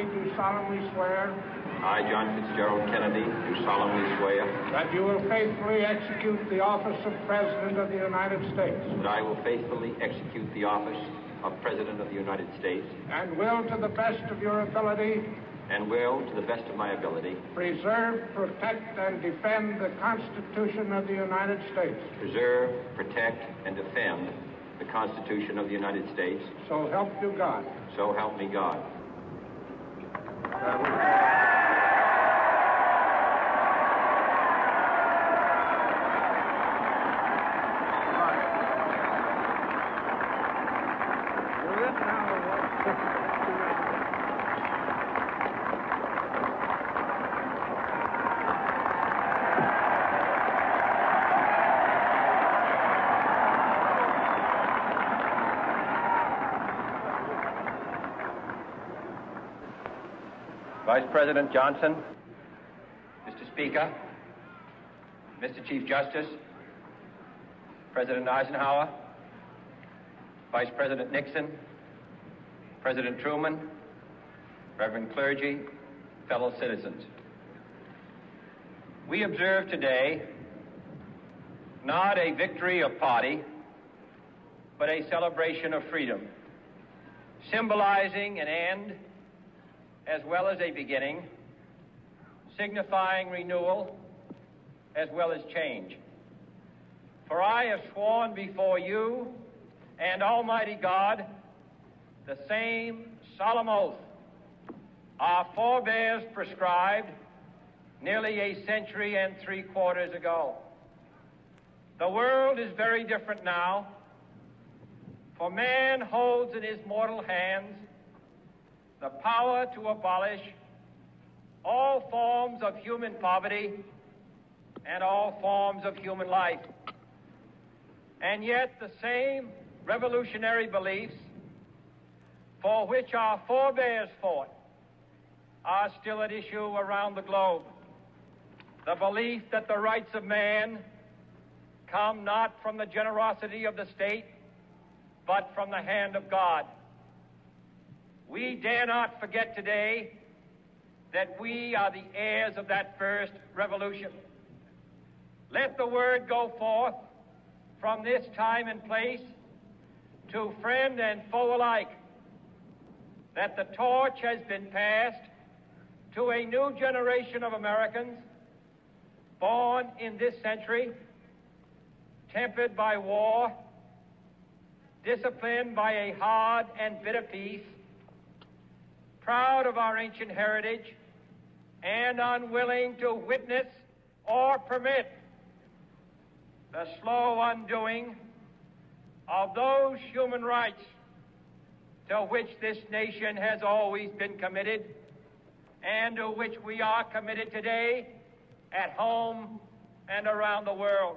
Kennedy, do solemnly swear I, John Fitzgerald Kennedy, do solemnly swear that you will faithfully execute the office of President of the United States that I will faithfully execute the office of President of the United States and will, to the best of your ability, and will, to the best of my ability, preserve, protect, and defend the Constitution of the United States. preserve, protect, and defend the Constitution of the United States. So help you God. So help me God. Cara, muito... Vice President Johnson, Mr. Speaker, Mr. Chief Justice, President Eisenhower, Vice President Nixon, President Truman, Reverend clergy, fellow citizens. We observe today not a victory of party, but a celebration of freedom, symbolizing an end as well as a beginning, signifying renewal as well as change. For I have sworn before you and Almighty God the same solemn oath our forebears prescribed nearly a century and three quarters ago. The world is very different now, for man holds in his mortal hands the power to abolish all forms of human poverty and all forms of human life. And yet, the same revolutionary beliefs for which our forebears fought are still at issue around the globe. The belief that the rights of man come not from the generosity of the state, but from the hand of God. We dare not forget today that we are the heirs of that first revolution. Let the word go forth from this time and place to friend and foe alike that the torch has been passed to a new generation of Americans born in this century, tempered by war, disciplined by a hard and bitter peace, proud of our ancient heritage, and unwilling to witness or permit the slow undoing of those human rights to which this nation has always been committed and to which we are committed today at home and around the world.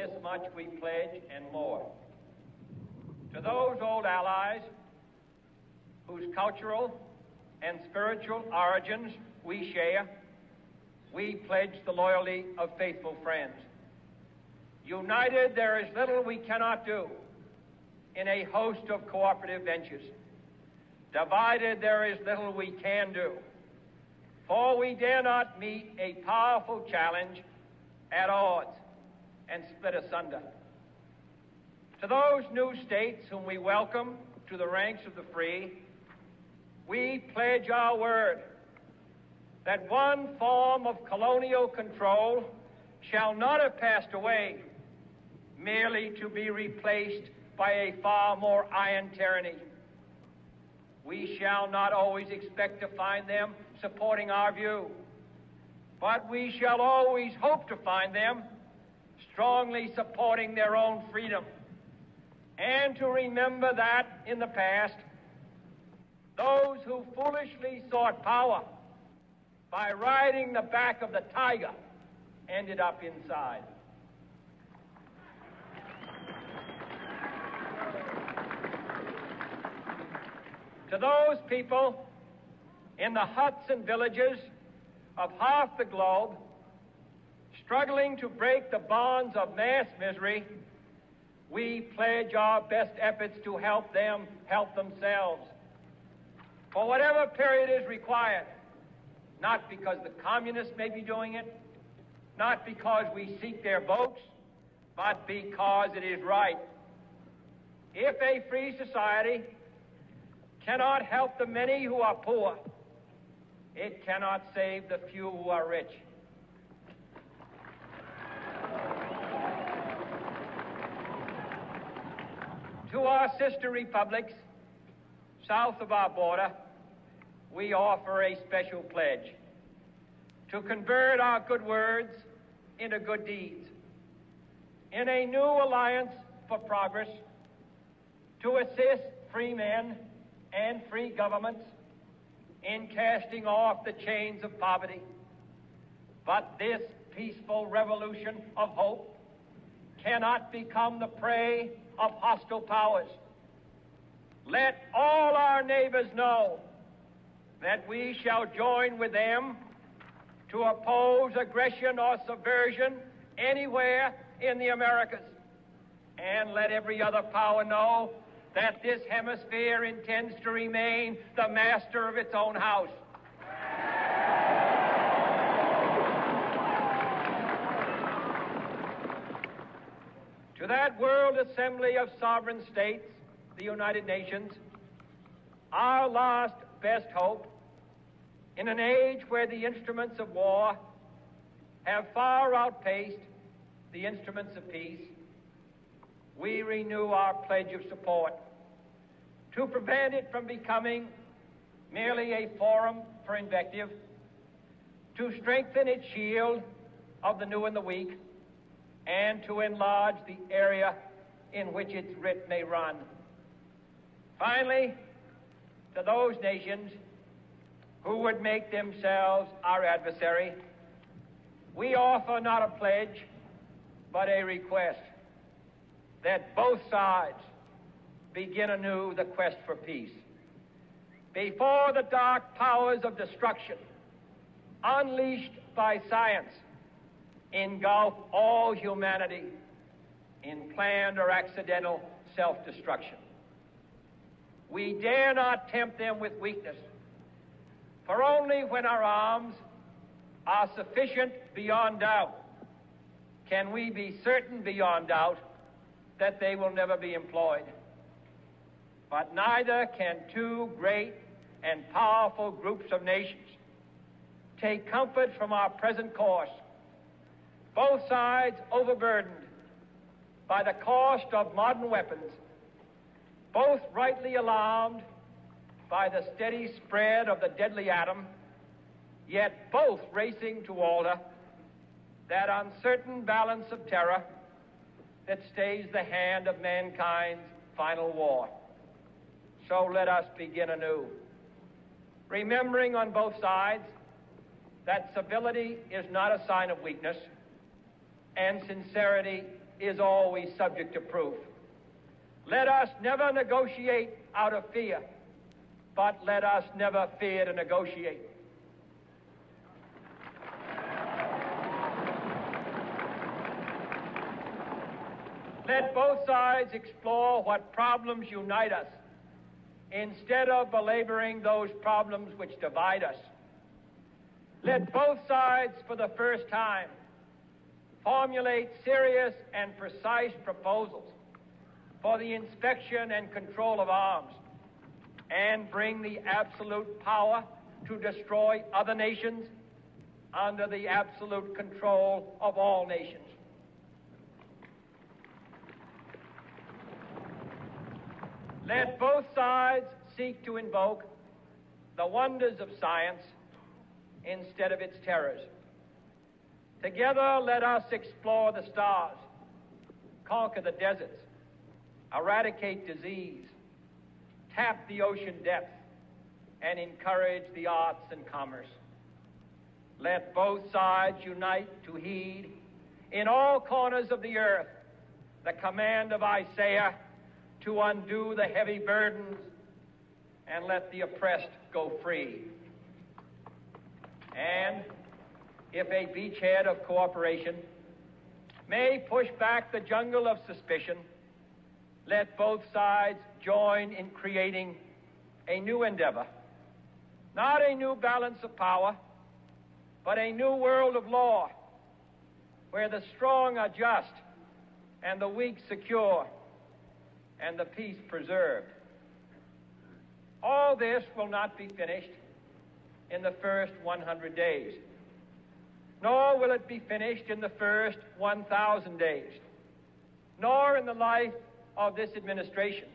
This much we pledge and more. To those old allies whose cultural and spiritual origins we share, we pledge the loyalty of faithful friends. United, there is little we cannot do in a host of cooperative ventures. Divided, there is little we can do. For we dare not meet a powerful challenge at odds and split asunder. To those new states whom we welcome to the ranks of the free, we pledge our word that one form of colonial control shall not have passed away merely to be replaced by a far more iron tyranny. We shall not always expect to find them supporting our view, but we shall always hope to find them strongly supporting their own freedom, and to remember that in the past, those who foolishly sought power by riding the back of the tiger ended up inside. To those people in the huts and villages of half the globe struggling to break the bonds of mass misery, we pledge our best efforts to help them help themselves. For whatever period is required, not because the communists may be doing it, not because we seek their votes, but because it is right. If a free society cannot help the many who are poor, it cannot save the few who are rich. To our sister republics south of our border, we offer a special pledge to convert our good words into good deeds. In a new alliance for progress, to assist free men and free governments in casting off the chains of poverty. But this peaceful revolution of hope cannot become the prey of hostile powers. Let all our neighbors know that we shall join with them to oppose aggression or subversion anywhere in the Americas. And let every other power know that this hemisphere intends to remain the master of its own house. to that World Assembly of Sovereign States, the United Nations, our last best hope in an age where the instruments of war have far outpaced the instruments of peace, we renew our pledge of support to prevent it from becoming merely a forum for invective, to strengthen its shield of the new and the weak, and to enlarge the area in which its writ may run. Finally, to those nations who would make themselves our adversary, we offer not a pledge, but a request that both sides begin anew the quest for peace. Before the dark powers of destruction, unleashed by science, engulf all humanity in planned or accidental self destruction. We dare not tempt them with weakness, for only when our arms are sufficient beyond doubt can we be certain beyond doubt that they will never be employed. But neither can two great and powerful groups of nations take comfort from our present course, both sides overburdened by the cost of modern weapons, both rightly alarmed by the steady spread of the deadly atom, yet both racing to alter that uncertain balance of terror that stays the hand of mankind's final war. So let us begin anew, remembering on both sides that civility is not a sign of weakness, and sincerity is always subject to proof. Let us never negotiate out of fear, but let us never fear to negotiate. Let both sides explore what problems unite us instead of belaboring those problems which divide us. Let both sides, for the first time, formulate serious and precise proposals for the inspection and control of arms and bring the absolute power to destroy other nations under the absolute control of all nations. Let both sides seek to invoke the wonders of science instead of its terrors. Together, let us explore the stars, conquer the deserts, eradicate disease, tap the ocean depth, and encourage the arts and commerce. Let both sides unite to heed in all corners of the earth the command of Isaiah to undo the heavy burdens and let the oppressed go free. And if a beachhead of cooperation may push back the jungle of suspicion, let both sides join in creating a new endeavor, not a new balance of power, but a new world of law where the strong are just and the weak secure and the peace preserved. All this will not be finished in the first 100 days, nor will it be finished in the first 1,000 days, nor in the life of this administration,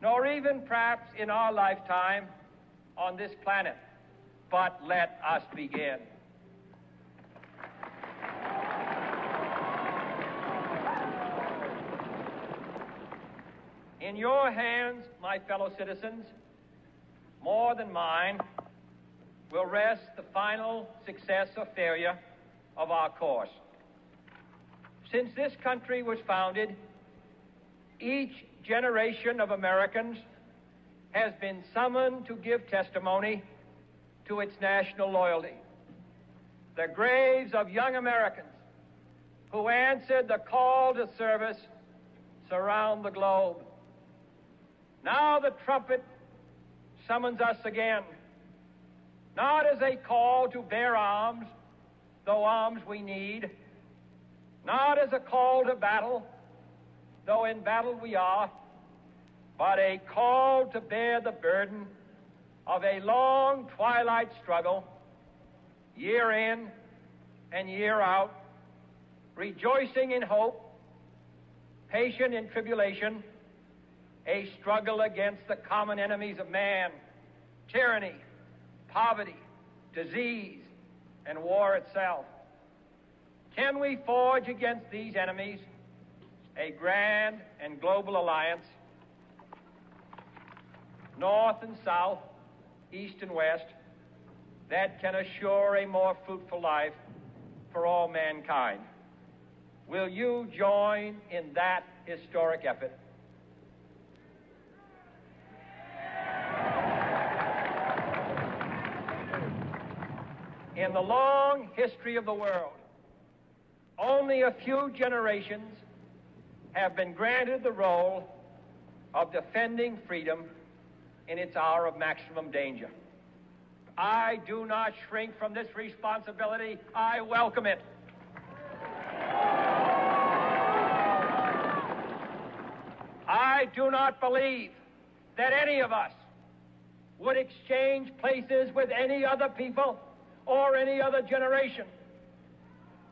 nor even perhaps in our lifetime on this planet. But let us begin. In your hands, my fellow citizens, more than mine, will rest the final success or failure of our course. Since this country was founded, each generation of Americans has been summoned to give testimony to its national loyalty. The graves of young Americans who answered the call to service surround the globe. Now the trumpet summons us again, not as a call to bear arms, though arms we need, not as a call to battle, though in battle we are, but a call to bear the burden of a long twilight struggle, year in and year out, rejoicing in hope, patient in tribulation, a struggle against the common enemies of man tyranny, poverty, disease, and war itself. Can we forge against these enemies a grand and global alliance, north and south, east and west, that can assure a more fruitful life for all mankind? Will you join in that historic effort? In the long history of the world, only a few generations have been granted the role of defending freedom in its hour of maximum danger. I do not shrink from this responsibility. I welcome it. I do not believe that any of us would exchange places with any other people or any other generation.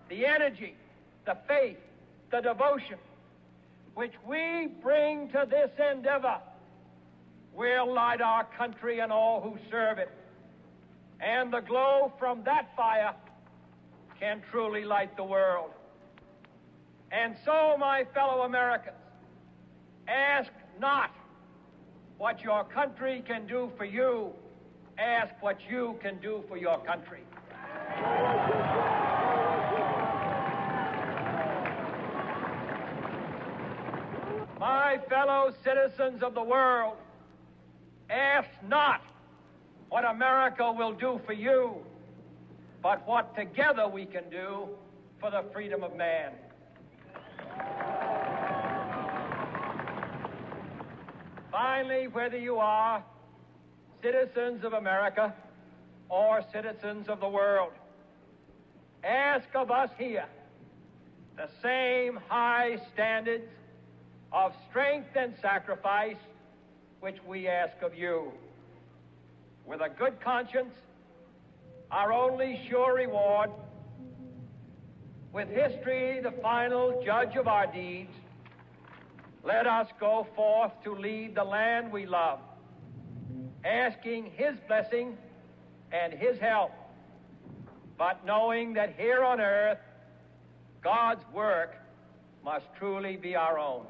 The energy, the faith, the devotion which we bring to this endeavor will light our country and all who serve it. And the glow from that fire can truly light the world. And so, my fellow Americans, ask not what your country can do for you, ask what you can do for your country. My fellow citizens of the world, ask not what America will do for you, but what together we can do for the freedom of man. Finally, whether you are citizens of America or citizens of the world, ask of us here the same high standards of strength and sacrifice which we ask of you. With a good conscience, our only sure reward, with history the final judge of our deeds, let us go forth to lead the land we love, asking His blessing and His help, but knowing that here on earth God's work must truly be our own.